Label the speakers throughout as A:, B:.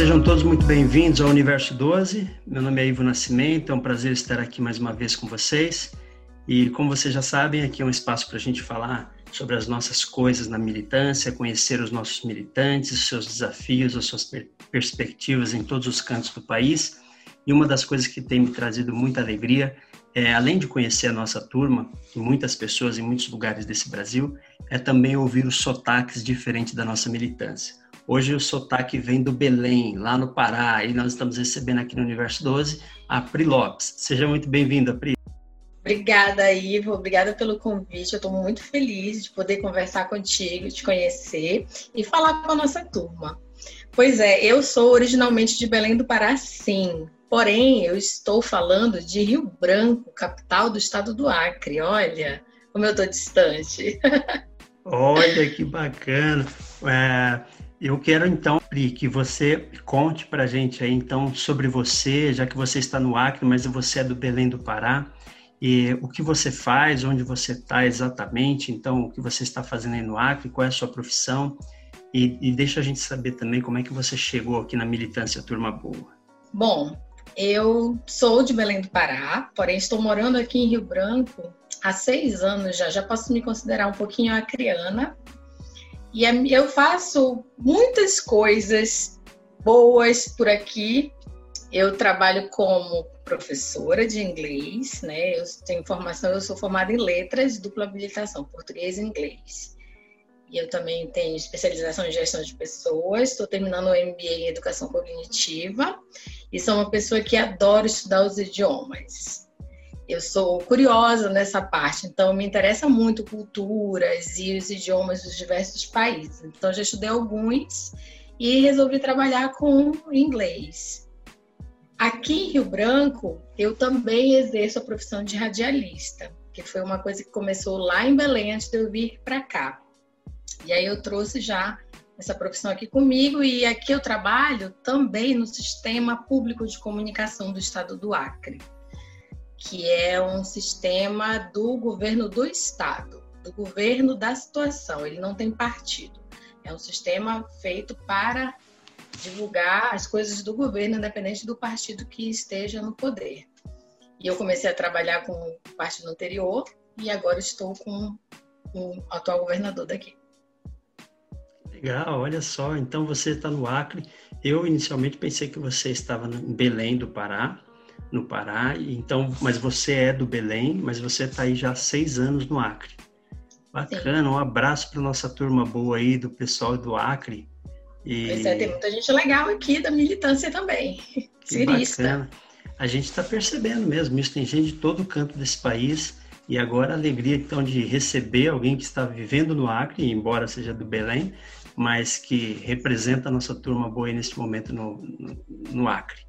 A: sejam todos muito bem-vindos ao Universo 12. Meu nome é Ivo Nascimento, é um prazer estar aqui mais uma vez com vocês. E como vocês já sabem, aqui é um espaço para a gente falar sobre as nossas coisas na militância, conhecer os nossos militantes, os seus desafios, as suas per perspectivas em todos os cantos do país. E uma das coisas que tem me trazido muita alegria é, além de conhecer a nossa turma, e muitas pessoas em muitos lugares desse Brasil, é também ouvir os sotaques diferentes da nossa militância. Hoje o sotaque vem do Belém, lá no Pará, e nós estamos recebendo aqui no Universo 12 a Pri Lopes. Seja muito bem-vinda, Pri.
B: Obrigada, Ivo. Obrigada pelo convite. Eu estou muito feliz de poder conversar contigo, te conhecer e falar com a nossa turma. Pois é, eu sou originalmente de Belém do Pará, sim. Porém, eu estou falando de Rio Branco, capital do estado do Acre. Olha como eu estou distante.
A: Olha que bacana. É, eu quero então, Pri, que você conte para a gente aí então sobre você, já que você está no Acre, mas você é do Belém do Pará. E o que você faz, onde você está exatamente, então o que você está fazendo aí no Acre, qual é a sua profissão e, e deixa a gente saber também como é que você chegou aqui na militância Turma Boa.
B: Bom, eu sou de Belém do Pará, porém estou morando aqui em Rio Branco há seis anos já. Já posso me considerar um pouquinho acriana, e eu faço muitas coisas boas por aqui. Eu trabalho como professora de inglês, né? Eu tenho formação, eu sou formada em letras, dupla habilitação, português e inglês. E eu também tenho especialização em gestão de pessoas, estou terminando o MBA em educação cognitiva e sou uma pessoa que adora estudar os idiomas eu sou curiosa nessa parte, então me interessa muito culturas e os idiomas dos diversos países. Então já estudei alguns e resolvi trabalhar com inglês. Aqui em Rio Branco, eu também exerço a profissão de radialista, que foi uma coisa que começou lá em Belém antes de eu vir para cá. E aí eu trouxe já essa profissão aqui comigo e aqui eu trabalho também no Sistema Público de Comunicação do Estado do Acre que é um sistema do governo do estado, do governo da situação. Ele não tem partido. É um sistema feito para divulgar as coisas do governo, independente do partido que esteja no poder. E eu comecei a trabalhar com o partido anterior e agora estou com o atual governador daqui.
A: Legal, olha só. Então você está no Acre. Eu inicialmente pensei que você estava em Belém do Pará, no Pará. Então, mas você é do Belém, mas você está aí já há seis anos no Acre. Bacana, Sim. um abraço para nossa turma boa aí do pessoal do Acre.
B: E... Pois é, tem muita gente legal aqui da militância também.
A: Que Cirista. bacana. A gente está percebendo mesmo isso, tem gente de todo canto desse país. E agora a alegria então de receber alguém que está vivendo no Acre, embora seja do Belém, mas que representa a nossa turma boa aí nesse momento no, no, no Acre.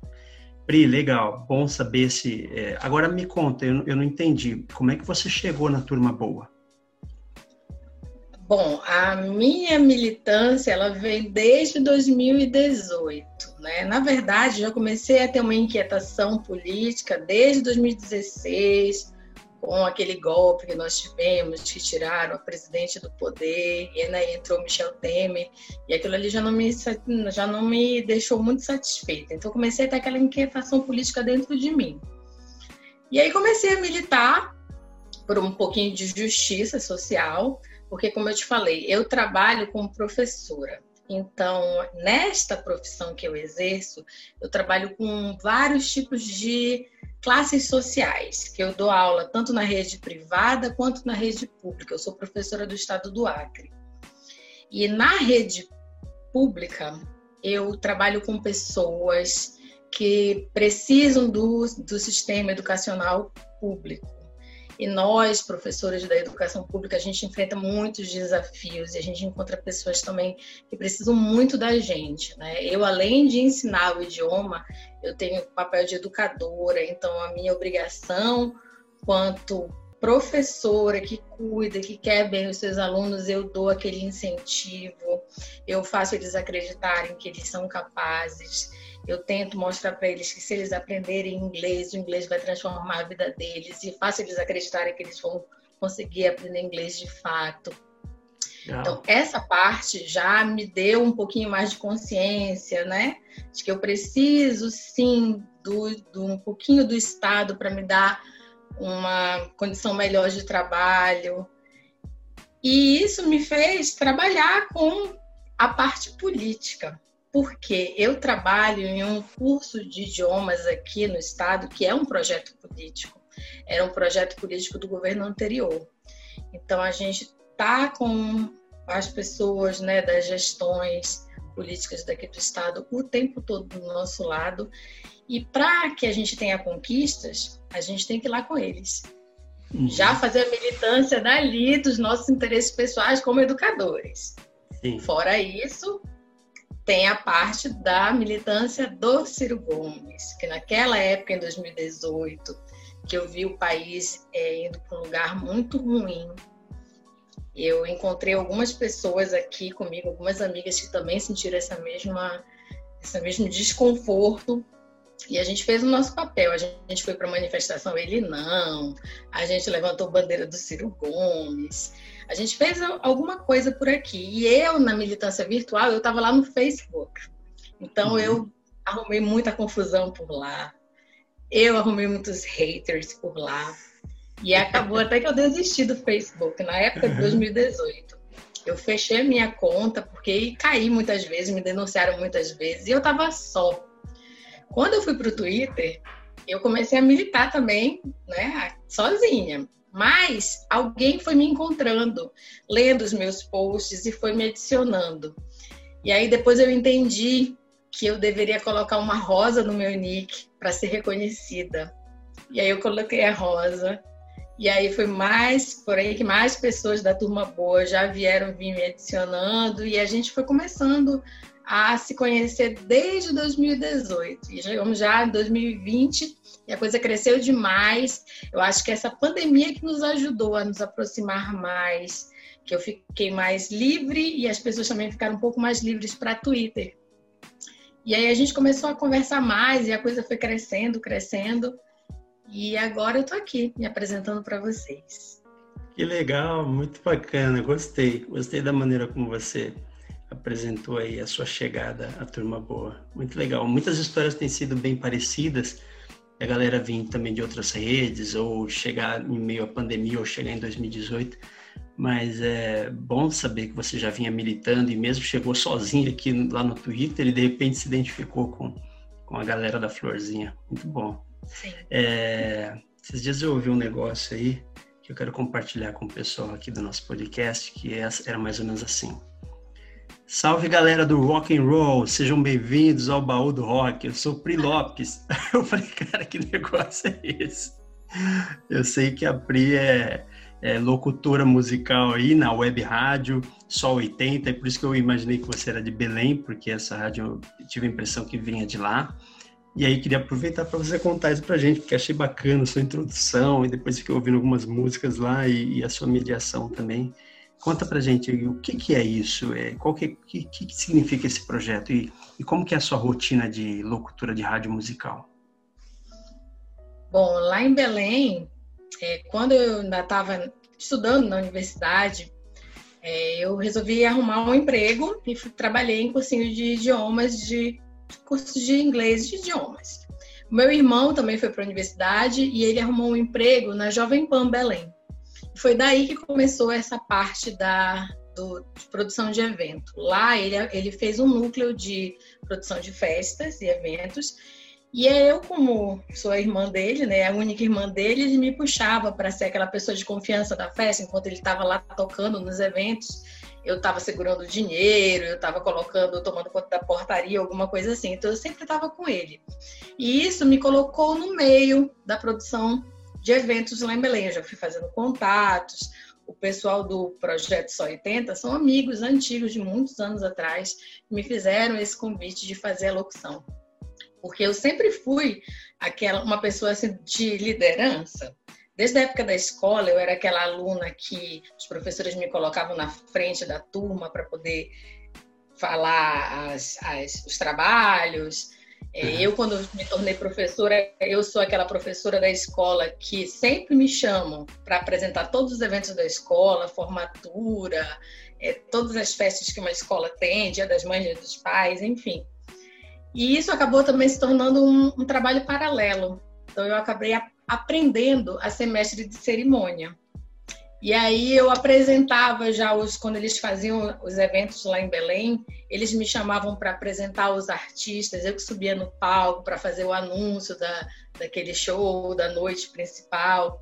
A: Pri, legal, bom saber se. É... Agora me conta, eu, eu não entendi. Como é que você chegou na turma boa?
B: Bom, a minha militância ela vem desde 2018, né? Na verdade, já comecei a ter uma inquietação política desde 2016, com aquele golpe que nós tivemos, que tiraram a presidente do poder, e aí entrou Michel Temer, e aquilo ali já não me, já não me deixou muito satisfeita. Então comecei a ter aquela inquietação política dentro de mim. E aí comecei a militar por um pouquinho de justiça social, porque como eu te falei, eu trabalho como professora. Então, nesta profissão que eu exerço, eu trabalho com vários tipos de classes sociais, que eu dou aula tanto na rede privada quanto na rede pública. Eu sou professora do estado do Acre. E na rede pública, eu trabalho com pessoas que precisam do, do sistema educacional público. E nós, professores da educação pública, a gente enfrenta muitos desafios e a gente encontra pessoas também que precisam muito da gente, né? Eu, além de ensinar o idioma, eu tenho o papel de educadora, então a minha obrigação quanto professora que cuida, que quer bem os seus alunos, eu dou aquele incentivo, eu faço eles acreditarem que eles são capazes, eu tento mostrar para eles que se eles aprenderem inglês, o inglês vai transformar a vida deles e faço eles acreditarem que eles vão conseguir aprender inglês de fato. Legal. Então, essa parte já me deu um pouquinho mais de consciência, né? De que eu preciso, sim, do, do um pouquinho do Estado para me dar uma condição melhor de trabalho. E isso me fez trabalhar com a parte política, porque eu trabalho em um curso de idiomas aqui no Estado, que é um projeto político. Era um projeto político do governo anterior. Então, a gente está com as pessoas né, das gestões políticas daqui do Estado o tempo todo do nosso lado. E para que a gente tenha conquistas, a gente tem que ir lá com eles. Uhum. Já fazer a militância dali dos nossos interesses pessoais como educadores. Sim. Fora isso, tem a parte da militância do Ciro Gomes, que naquela época, em 2018, que eu vi o país é, indo para um lugar muito ruim, eu encontrei algumas pessoas aqui comigo, algumas amigas que também sentiram essa mesma, esse mesmo desconforto. E a gente fez o nosso papel. A gente foi para a manifestação Ele Não, a gente levantou bandeira do Ciro Gomes, a gente fez alguma coisa por aqui. E eu, na militância virtual, eu estava lá no Facebook. Então, uhum. eu arrumei muita confusão por lá. Eu arrumei muitos haters por lá. E acabou até que eu desisti do Facebook, na época de 2018. Eu fechei a minha conta porque caí muitas vezes, me denunciaram muitas vezes e eu tava só. Quando eu fui pro Twitter, eu comecei a militar também, né, sozinha. Mas alguém foi me encontrando, lendo os meus posts e foi me adicionando. E aí depois eu entendi que eu deveria colocar uma rosa no meu nick para ser reconhecida. E aí eu coloquei a rosa e aí foi mais, por aí que mais pessoas da turma boa já vieram vir me adicionando e a gente foi começando a se conhecer desde 2018 e chegamos já em 2020 e a coisa cresceu demais. Eu acho que essa pandemia que nos ajudou a nos aproximar mais, que eu fiquei mais livre e as pessoas também ficaram um pouco mais livres para Twitter. E aí a gente começou a conversar mais e a coisa foi crescendo, crescendo. E agora eu tô aqui me apresentando para vocês.
A: Que legal, muito bacana, gostei. Gostei da maneira como você apresentou aí a sua chegada à Turma Boa. Muito legal. Muitas histórias têm sido bem parecidas. A galera vindo também de outras redes, ou chegar em meio à pandemia, ou chegar em 2018. Mas é bom saber que você já vinha militando e mesmo chegou sozinho aqui lá no Twitter e de repente se identificou com, com a galera da Florzinha. Muito bom. É, esses dias eu ouvi um negócio aí que eu quero compartilhar com o pessoal aqui do nosso podcast, que é, era mais ou menos assim. Salve galera do rock and roll, sejam bem-vindos ao baú do rock. Eu sou Pri Lopes. Eu falei, cara, que negócio é esse? Eu sei que a Pri é, é locutora musical aí na web rádio Sol 80, é por isso que eu imaginei que você era de Belém, porque essa rádio eu tive a impressão que vinha de lá. E aí queria aproveitar para você contar isso para gente, porque achei bacana a sua introdução e depois fiquei ouvindo algumas músicas lá e, e a sua mediação também. Conta para a gente o que, que é isso, é, qual que, que, que significa esse projeto e, e como que é a sua rotina de locutora de rádio musical.
B: Bom, lá em Belém, é, quando eu ainda estava estudando na universidade, é, eu resolvi arrumar um emprego e trabalhei em cursinho de idiomas de curso de inglês de idiomas. Meu irmão também foi para a universidade e ele arrumou um emprego na Jovem Pan Belém. Foi daí que começou essa parte da do, de produção de evento. Lá ele, ele fez um núcleo de produção de festas e eventos. E eu, como sou a irmã dele, né, a única irmã dele, ele me puxava para ser aquela pessoa de confiança da festa, enquanto ele estava lá tocando nos eventos eu estava segurando dinheiro, eu estava colocando, tomando conta da portaria, alguma coisa assim. Então eu sempre estava com ele. E isso me colocou no meio da produção de eventos lá em Belém. Eu já fui fazendo contatos. O pessoal do Projeto Só 80 são amigos antigos de muitos anos atrás que me fizeram esse convite de fazer a locução. Porque eu sempre fui aquela uma pessoa assim, de liderança. Desde a época da escola, eu era aquela aluna que os professores me colocavam na frente da turma para poder falar as, as, os trabalhos. É, eu, quando me tornei professora, eu sou aquela professora da escola que sempre me chamam para apresentar todos os eventos da escola, formatura, é, todas as festas que uma escola tem, Dia das Mães, Dia dos Pais, enfim. E isso acabou também se tornando um, um trabalho paralelo. Então, eu acabei a, aprendendo a ser mestre de cerimônia. E aí eu apresentava já os quando eles faziam os eventos lá em Belém, eles me chamavam para apresentar os artistas, eu que subia no palco para fazer o anúncio da, daquele show, da noite principal.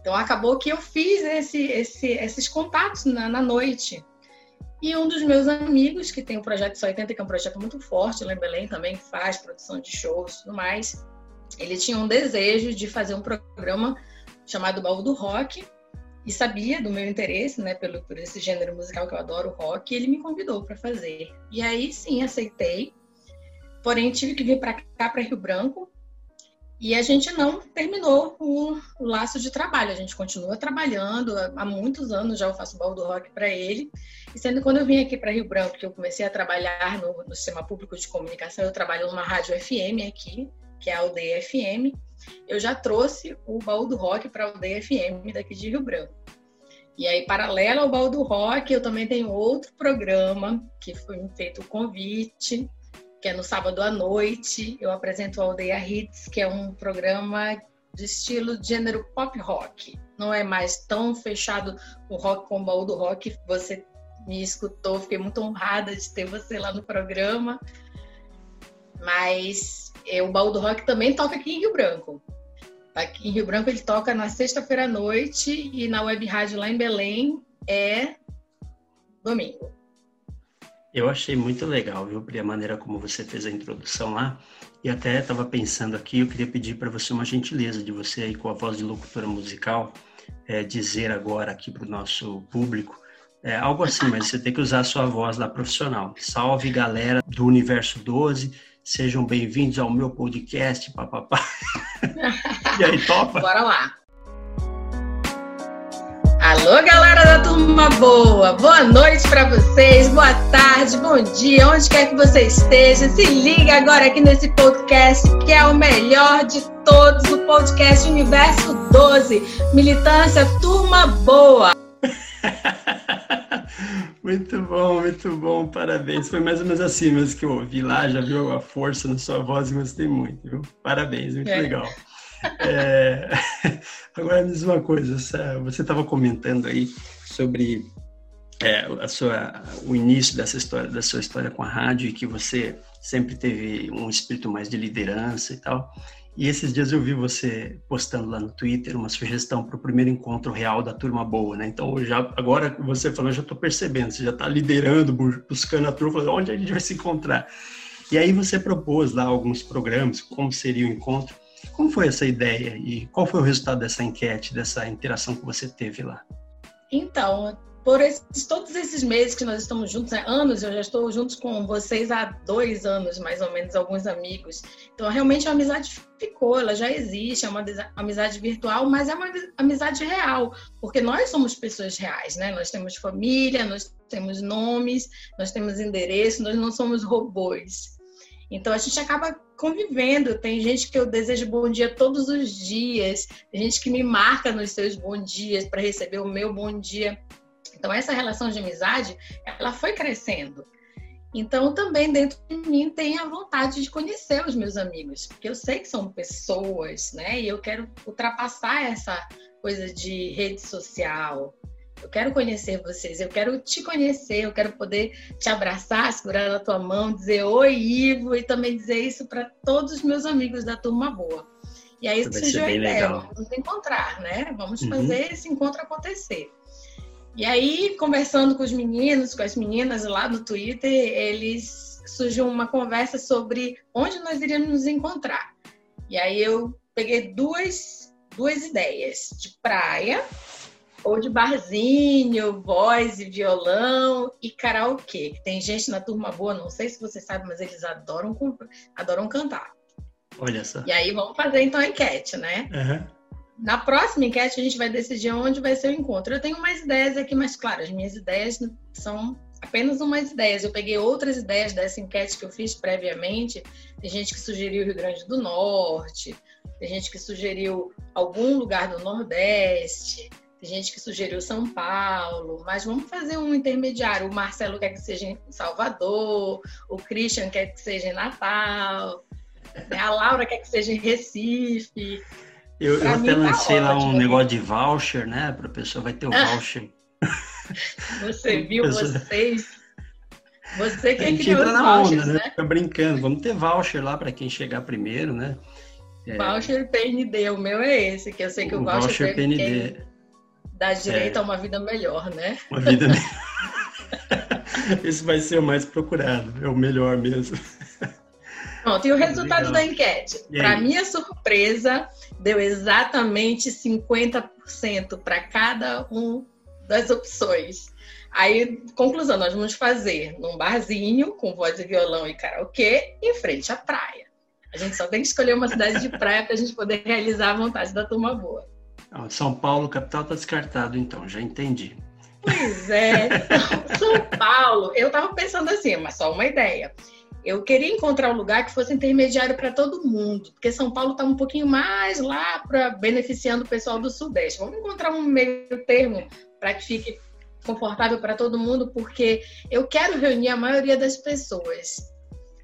B: Então acabou que eu fiz esse, esse, esses contatos na, na, noite. E um dos meus amigos, que tem o projeto Só 80, que é um projeto muito forte lá em Belém também, que faz produção de shows e tudo mais, ele tinha um desejo de fazer um programa chamado Baú do Rock, e sabia do meu interesse, né, pelo por esse gênero musical que eu adoro, rock, e ele me convidou para fazer. E aí sim, aceitei. Porém, tive que vir para cá, para Rio Branco, e a gente não terminou o, o, laço de trabalho. A gente continua trabalhando há muitos anos já eu faço baú do rock para ele. E sendo quando eu vim aqui para Rio Branco, que eu comecei a trabalhar no, no sistema público de comunicação, eu trabalho numa rádio FM aqui, que é a Aldeia FM eu já trouxe o baú do rock para o DFM daqui de Rio Branco. E aí, paralelo ao baú do rock, eu também tenho outro programa que foi feito o convite, que é no sábado à noite. Eu apresento o Aldeia Hits, que é um programa de estilo de gênero pop rock. Não é mais tão fechado o rock com o baú do rock. Você me escutou, fiquei muito honrada de ter você lá no programa. Mas é, o Baú do Rock também toca aqui em Rio Branco. Aqui em Rio Branco ele toca na sexta-feira à noite e na web rádio lá em Belém é domingo.
A: Eu achei muito legal, viu, Pri, a maneira como você fez a introdução lá. E até estava pensando aqui, eu queria pedir para você uma gentileza de você aí com a voz de locutora musical é, dizer agora aqui para o nosso público é, algo assim, mas você tem que usar a sua voz lá profissional. Salve galera do Universo 12 Sejam bem-vindos ao meu podcast, papapá. e aí, topa?
B: Bora lá. Alô, galera da Turma Boa! Boa noite para vocês, boa tarde, bom dia, onde quer que você esteja. Se liga agora aqui nesse podcast, que é o melhor de todos, o podcast Universo 12. Militância Turma Boa.
A: Muito bom, muito bom, parabéns. Foi mais ou menos assim mesmo que eu ouvi lá, já viu a força na sua voz e gostei muito, viu? Parabéns, muito é. legal. É... Agora me diz uma coisa, você estava comentando aí sobre é, a sua, o início dessa história, da sua história com a rádio e que você sempre teve um espírito mais de liderança e tal. E esses dias eu vi você postando lá no Twitter uma sugestão para o primeiro encontro real da turma boa, né? Então, já agora você falou, já estou percebendo, você já está liderando, buscando a turma, onde a gente vai se encontrar. E aí você propôs lá alguns programas, como seria o encontro. Como foi essa ideia e qual foi o resultado dessa enquete, dessa interação que você teve lá?
B: Então, por esses, todos esses meses que nós estamos juntos, né? anos, eu já estou juntos com vocês há dois anos, mais ou menos, alguns amigos. Então, realmente a amizade ficou, ela já existe, é uma amizade virtual, mas é uma amizade real, porque nós somos pessoas reais, né? Nós temos família, nós temos nomes, nós temos endereço, nós não somos robôs. Então, a gente acaba convivendo. Tem gente que eu desejo bom dia todos os dias, tem gente que me marca nos seus bons dias para receber o meu bom dia. Então, essa relação de amizade, ela foi crescendo. Então, também dentro de mim tem a vontade de conhecer os meus amigos, porque eu sei que são pessoas, né? E eu quero ultrapassar essa coisa de rede social. Eu quero conhecer vocês, eu quero te conhecer, eu quero poder te abraçar, segurar na tua mão, dizer oi, Ivo, e também dizer isso para todos os meus amigos da turma boa. E aí surgiu a ideia, legal. vamos nos encontrar, né? Vamos uhum. fazer esse encontro acontecer. E aí, conversando com os meninos, com as meninas lá no Twitter, eles surgiu uma conversa sobre onde nós iríamos nos encontrar. E aí eu peguei duas, duas ideias, de praia ou de barzinho, voz e violão e karaokê. Tem gente na turma boa, não sei se você sabe, mas eles adoram, adoram cantar.
A: Olha só.
B: E aí vamos fazer então a enquete, né? Uhum. Na próxima enquete, a gente vai decidir onde vai ser o encontro. Eu tenho mais ideias aqui, mas claro, as minhas ideias são apenas umas ideias. Eu peguei outras ideias dessa enquete que eu fiz previamente. Tem gente que sugeriu Rio Grande do Norte, tem gente que sugeriu algum lugar do Nordeste, tem gente que sugeriu São Paulo, mas vamos fazer um intermediário. O Marcelo quer que seja em Salvador, o Christian quer que seja em Natal, né? a Laura quer que seja em Recife.
A: Eu, eu até tá lancei tá lá um negócio de voucher, né? Para a pessoa vai ter o voucher.
B: Você viu vocês? Você que
A: gente
B: criou
A: entra na vouchers, onda, né? né? Fica brincando. Vamos ter voucher lá para quem chegar primeiro, né?
B: É... Voucher PND, o meu é esse, que eu sei que o, o voucher, voucher PND dá direito é... a uma vida melhor, né?
A: Uma vida melhor. esse vai ser o mais procurado, é o melhor mesmo.
B: Pronto, e o resultado da enquete? Para minha surpresa, deu exatamente 50% para cada um das opções. Aí, conclusão, nós vamos fazer num barzinho com voz e violão e karaokê em frente à praia. A gente só tem que escolher uma cidade de praia para a gente poder realizar a vontade da turma boa.
A: São Paulo, capital, está descartado, então, já entendi.
B: Pois é, São Paulo, eu estava pensando assim, mas só uma ideia. Eu queria encontrar um lugar que fosse intermediário para todo mundo, porque São Paulo está um pouquinho mais lá para beneficiando o pessoal do Sudeste. Vamos encontrar um meio termo para que fique confortável para todo mundo, porque eu quero reunir a maioria das pessoas.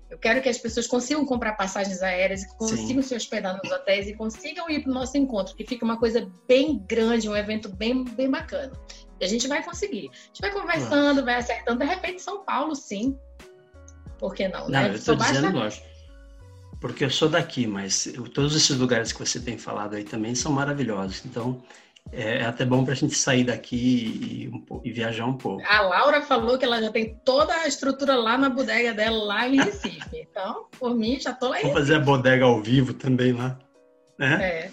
B: Eu quero que as pessoas consigam comprar passagens aéreas, consigam Sim. se hospedar nos hotéis e consigam ir para o nosso encontro, que fica uma coisa bem grande, um evento bem, bem bacana. E a gente vai conseguir. A gente vai conversando, vai acertando. De repente, São Paulo, sim. Por que não?
A: Não, né? eu estou dizendo, lógico. Porque eu sou daqui, mas eu, todos esses lugares que você tem falado aí também são maravilhosos. Então, é, é até bom para a gente sair daqui e, um, e, viajar um pouco.
B: A Laura falou que ela já tem toda a estrutura lá na bodega dela, lá em Recife. Então, por mim, já estou lá em
A: Vamos fazer a bodega ao vivo também lá. Né? É.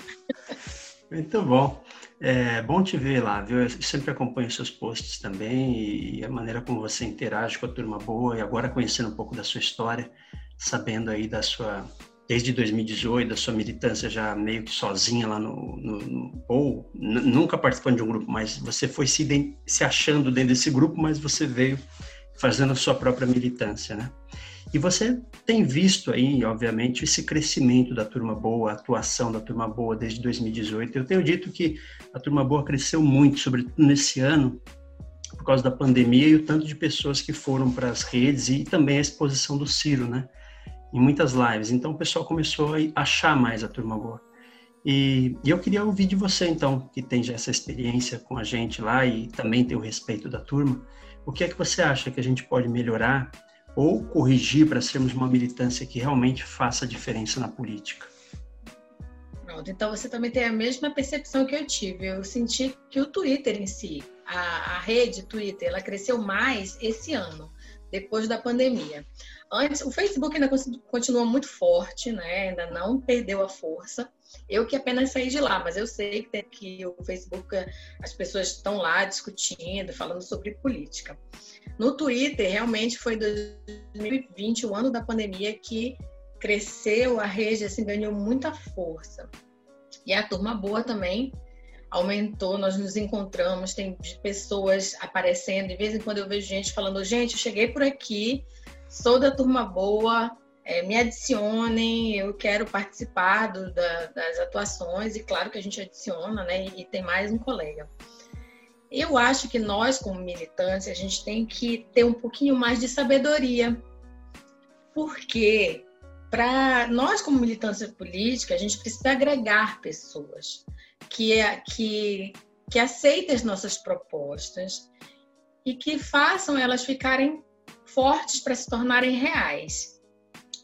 A: Muito bom. É bom te ver lá, viu? Eu sempre acompanho seus posts também e a maneira como você interage com a turma boa e agora conhecendo um pouco da sua história, sabendo aí da sua desde 2018, da sua militância já meio que sozinha lá no, no, no ou nunca participando de um grupo, mas você foi se, se achando dentro desse grupo, mas você veio fazendo a sua própria militância, né? E você tem visto aí, obviamente, esse crescimento da Turma Boa, a atuação da Turma Boa desde 2018. Eu tenho dito que a Turma Boa cresceu muito, sobretudo nesse ano, por causa da pandemia e o tanto de pessoas que foram para as redes e também a exposição do Ciro, né? Em muitas lives. Então o pessoal começou a achar mais a Turma Boa. E, e, eu queria ouvir de você, então, que tem já essa experiência com a gente lá e também tem o respeito da turma. O que é que você acha que a gente pode melhorar ou corrigir para sermos uma militância que realmente faça diferença na política?
B: Pronto, então você também tem a mesma percepção que eu tive. Eu senti que o Twitter em si, a, a rede Twitter, ela cresceu mais esse ano, depois da pandemia. Antes, o Facebook ainda continua muito forte, né? Ainda não perdeu a força. Eu que apenas saí de lá, mas eu sei que, que o Facebook, as pessoas estão lá discutindo, falando sobre política. No Twitter, realmente foi 2020, o ano da pandemia, que cresceu, a rede assim, ganhou muita força. E a turma boa também aumentou, nós nos encontramos, tem pessoas aparecendo, de vez em quando eu vejo gente falando, gente, eu cheguei por aqui, sou da turma boa, é, me adicionem, eu quero participar do, da, das atuações, e claro que a gente adiciona, né? E, e tem mais um colega. Eu acho que nós, como militantes, a gente tem que ter um pouquinho mais de sabedoria. Porque para nós, como militância política, a gente precisa agregar pessoas que, que, que aceitem as nossas propostas e que façam elas ficarem fortes para se tornarem reais.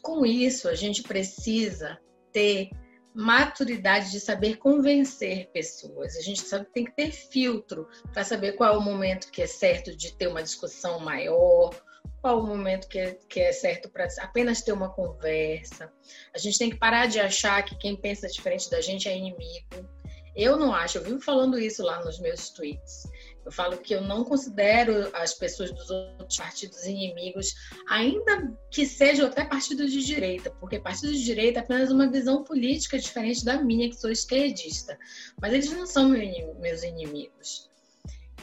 B: Com isso, a gente precisa ter maturidade de saber convencer pessoas. A gente sabe, tem que ter filtro para saber qual é o momento que é certo de ter uma discussão maior, qual é o momento que é, que é certo para apenas ter uma conversa. A gente tem que parar de achar que quem pensa diferente da gente é inimigo. Eu não acho, eu vivo falando isso lá nos meus tweets. Eu falo que eu não considero as pessoas dos outros partidos inimigos, ainda que sejam até partidos de direita, porque partidos de direita é apenas uma visão política diferente da minha, que sou esquerdista. Mas eles não são meus inimigos.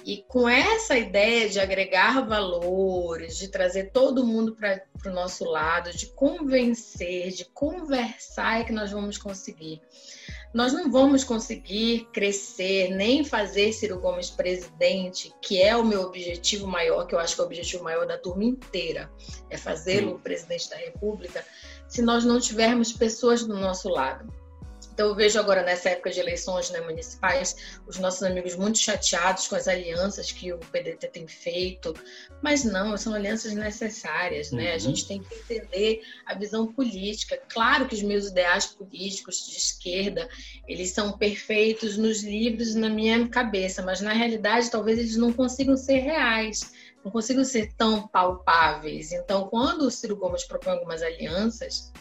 B: E com essa ideia de agregar valores, de trazer todo mundo para o nosso lado, de convencer, de conversar, é que nós vamos conseguir. Nós não vamos conseguir crescer, nem fazer Ciro Gomes presidente, que é o meu objetivo maior, que eu acho que é o objetivo maior da turma inteira, é fazê-lo presidente da República, se nós não tivermos pessoas do nosso lado. Então, eu vejo agora nessa época de eleições né, municipais, os nossos amigos muito chateados com as alianças que o PDT tem feito, mas não, são alianças necessárias, né? Uhum. A gente tem que entender a visão política. Claro que os meus ideais políticos de esquerda, eles são perfeitos nos livros na minha cabeça, mas na realidade talvez eles não consigam ser reais não consigam ser tão palpáveis. Então, quando o Ciro Gomes propõe algumas alianças,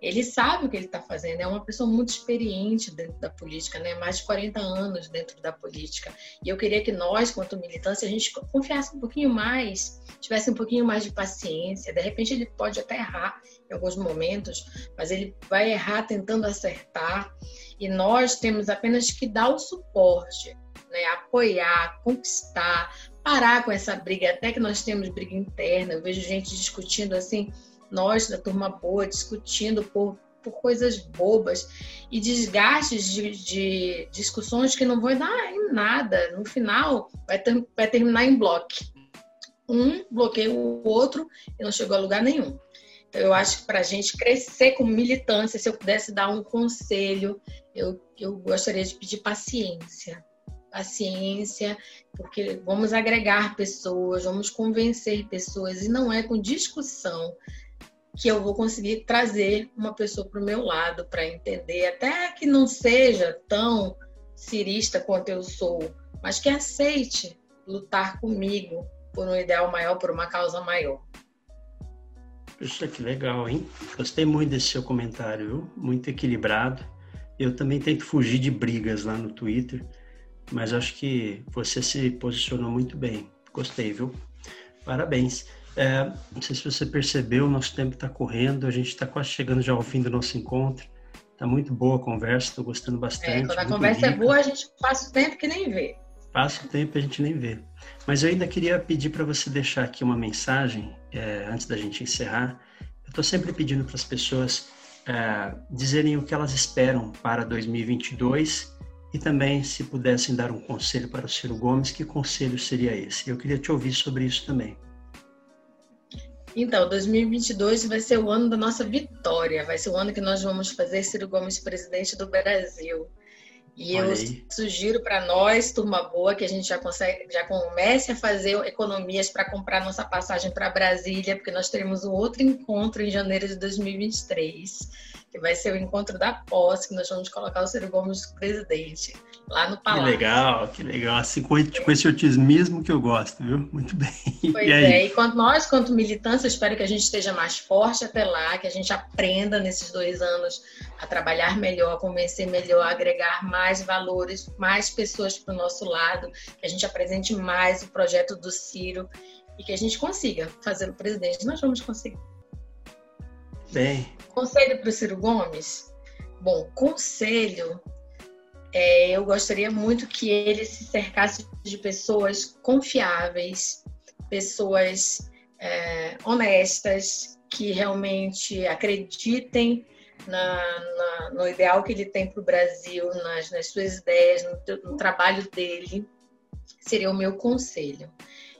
B: ele sabe o que ele está fazendo, é uma pessoa muito experiente dentro da política, né? mais de 40 anos dentro da política. E eu queria que nós, quanto militância, a gente confiasse um pouquinho mais, tivesse um pouquinho mais de paciência. De repente, ele pode até errar em alguns momentos, mas ele vai errar tentando acertar. E nós temos apenas que dar o suporte, né? apoiar, conquistar, parar com essa briga, até que nós temos briga interna. Eu vejo gente discutindo assim nós da turma boa discutindo por, por coisas bobas e desgastes de, de discussões que não vão dar em nada. No final, vai, ter, vai terminar em bloco. Um bloqueia o outro e não chegou a lugar nenhum. Então, eu acho que para a gente crescer como militância, se eu pudesse dar um conselho, eu, eu gostaria de pedir paciência. Paciência, porque vamos agregar pessoas, vamos convencer pessoas, e não é com discussão, que eu vou conseguir trazer uma pessoa para o meu lado para entender, até que não seja tão cirista quanto eu sou, mas que aceite lutar comigo por um ideal maior, por uma causa maior.
A: Puxa, que legal, hein? Gostei muito desse seu comentário, viu? Muito equilibrado. Eu também tento fugir de brigas lá no Twitter, mas acho que você se posicionou muito bem. Gostei, viu? Parabéns. É, não sei se você percebeu, nosso tempo está correndo, a gente está quase chegando já ao fim do nosso encontro. Está muito boa a conversa, estou gostando bastante. É,
B: quando a conversa é rica. é boa, a gente passa o tempo que nem vê.
A: Passa o tempo e a gente nem vê. Mas eu ainda queria pedir para você deixar aqui uma mensagem, é, antes da gente encerrar. Eu estou sempre pedindo para as pessoas é, dizerem o que elas esperam para 2022 e também, se pudessem dar um conselho para o Ciro Gomes, que conselho seria esse? Eu queria te ouvir sobre isso também.
B: Então, 2022 vai ser o ano da nossa vitória, vai ser o ano que nós vamos fazer Ciro Gomes presidente do Brasil. E Olha eu aí. sugiro para nós, turma boa, que a gente já consegue, já comece a fazer economias para comprar nossa passagem para Brasília, porque nós teremos um outro encontro em janeiro de 2023 que vai ser o encontro da posse, que nós vamos colocar o Ciro Gomes presidente, lá no Palácio.
A: Que legal, que legal. Assim, com, com esse otimismo que eu gosto, viu? Muito bem.
B: Pois e é, e quanto nós, quanto militância, espero que a gente esteja mais forte até lá, que a gente aprenda nesses dois anos a trabalhar melhor, a convencer melhor, a agregar mais valores, mais pessoas para o nosso lado, que a gente apresente mais o projeto do Ciro e que a gente consiga fazer o presidente. Nós vamos conseguir. Conselho para o Ciro Gomes? Bom, conselho, é, eu gostaria muito que ele se cercasse de pessoas confiáveis, pessoas é, honestas, que realmente acreditem na, na, no ideal que ele tem para o Brasil, nas, nas, suas ideias, no, no trabalho dele, seria o meu conselho.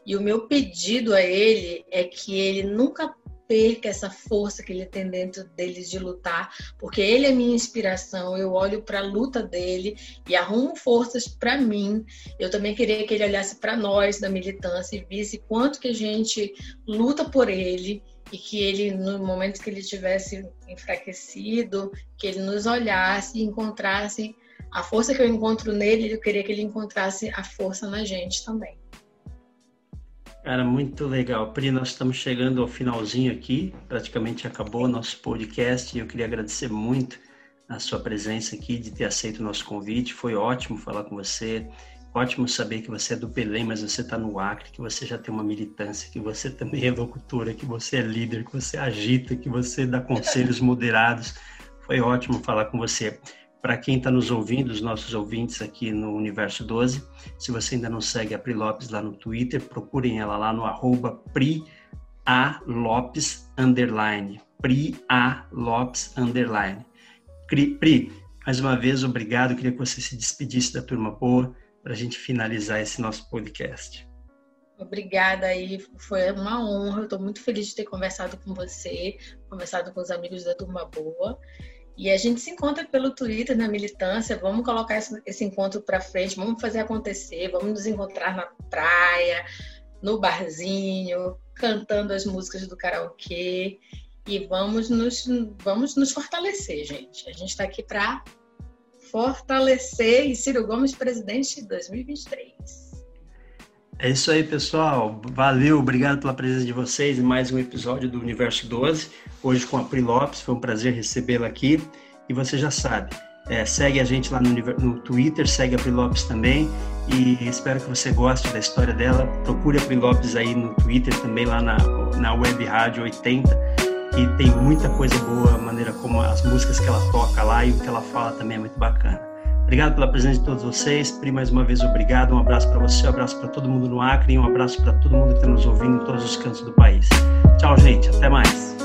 B: E o meu pedido a ele é que ele nunca perca essa força que ele tem dentro dele de lutar, porque ele é minha inspiração. Eu olho para a luta dele e arrumo forças para mim. Eu também queria que ele olhasse para nós da militância e visse quanto que a gente luta por ele e que ele, no momento que ele tivesse enfraquecido, que ele nos olhasse e encontrasse a força que eu encontro nele, eu queria que ele encontrasse a força na gente também.
A: Cara, muito legal. Pri, nós estamos chegando ao finalzinho aqui, praticamente acabou o nosso podcast e eu queria agradecer muito a sua presença aqui, de ter aceito o nosso convite. Foi ótimo falar com você, ótimo saber que você é do Belém, mas você está no Acre, que você já tem uma militância, que você também é locutora, que você é líder, que você agita, que você dá conselhos moderados. Foi ótimo falar com você. Para quem está nos ouvindo, os nossos ouvintes aqui no Universo 12, se você ainda não segue a Pri Lopes lá no Twitter, procurem ela lá no arroba Pri A Lopes underline. Pri A Lopes underline. Pri, mais uma vez, obrigado. Queria que você se despedisse da turma boa para a gente finalizar esse nosso podcast.
B: Obrigada aí, foi uma honra. Eu estou muito feliz de ter conversado com você, conversado com os amigos da Turma Boa. E a gente se encontra pelo Twitter na militância. Vamos colocar esse, esse encontro para frente, vamos fazer acontecer, vamos nos encontrar na praia, no barzinho, cantando as músicas do karaokê e vamos nos, vamos nos fortalecer, gente. A gente está aqui para fortalecer e Ciro Gomes presidente de 2023.
A: É isso aí, pessoal. Valeu, obrigado pela presença de vocês em mais um episódio do Universo 12. Hoje com a Pri Lopes, foi um prazer recebê-la aqui. E você já sabe, é, segue a gente lá no, no, Twitter, segue a Pri Lopes também. E espero que você goste da história dela. Procure a Pri Lopes aí no Twitter também, lá na, na Web Rádio 80. E tem muita coisa boa, a maneira como as músicas que ela toca lá e o que ela fala também é muito bacana. Obrigado pela presença de todos vocês. Pri, mais uma vez, obrigado. Um abraço para você, um abraço para todo mundo no Acre e um abraço para todo mundo que está nos ouvindo em todos os cantos do país. Tchau, gente. Até mais.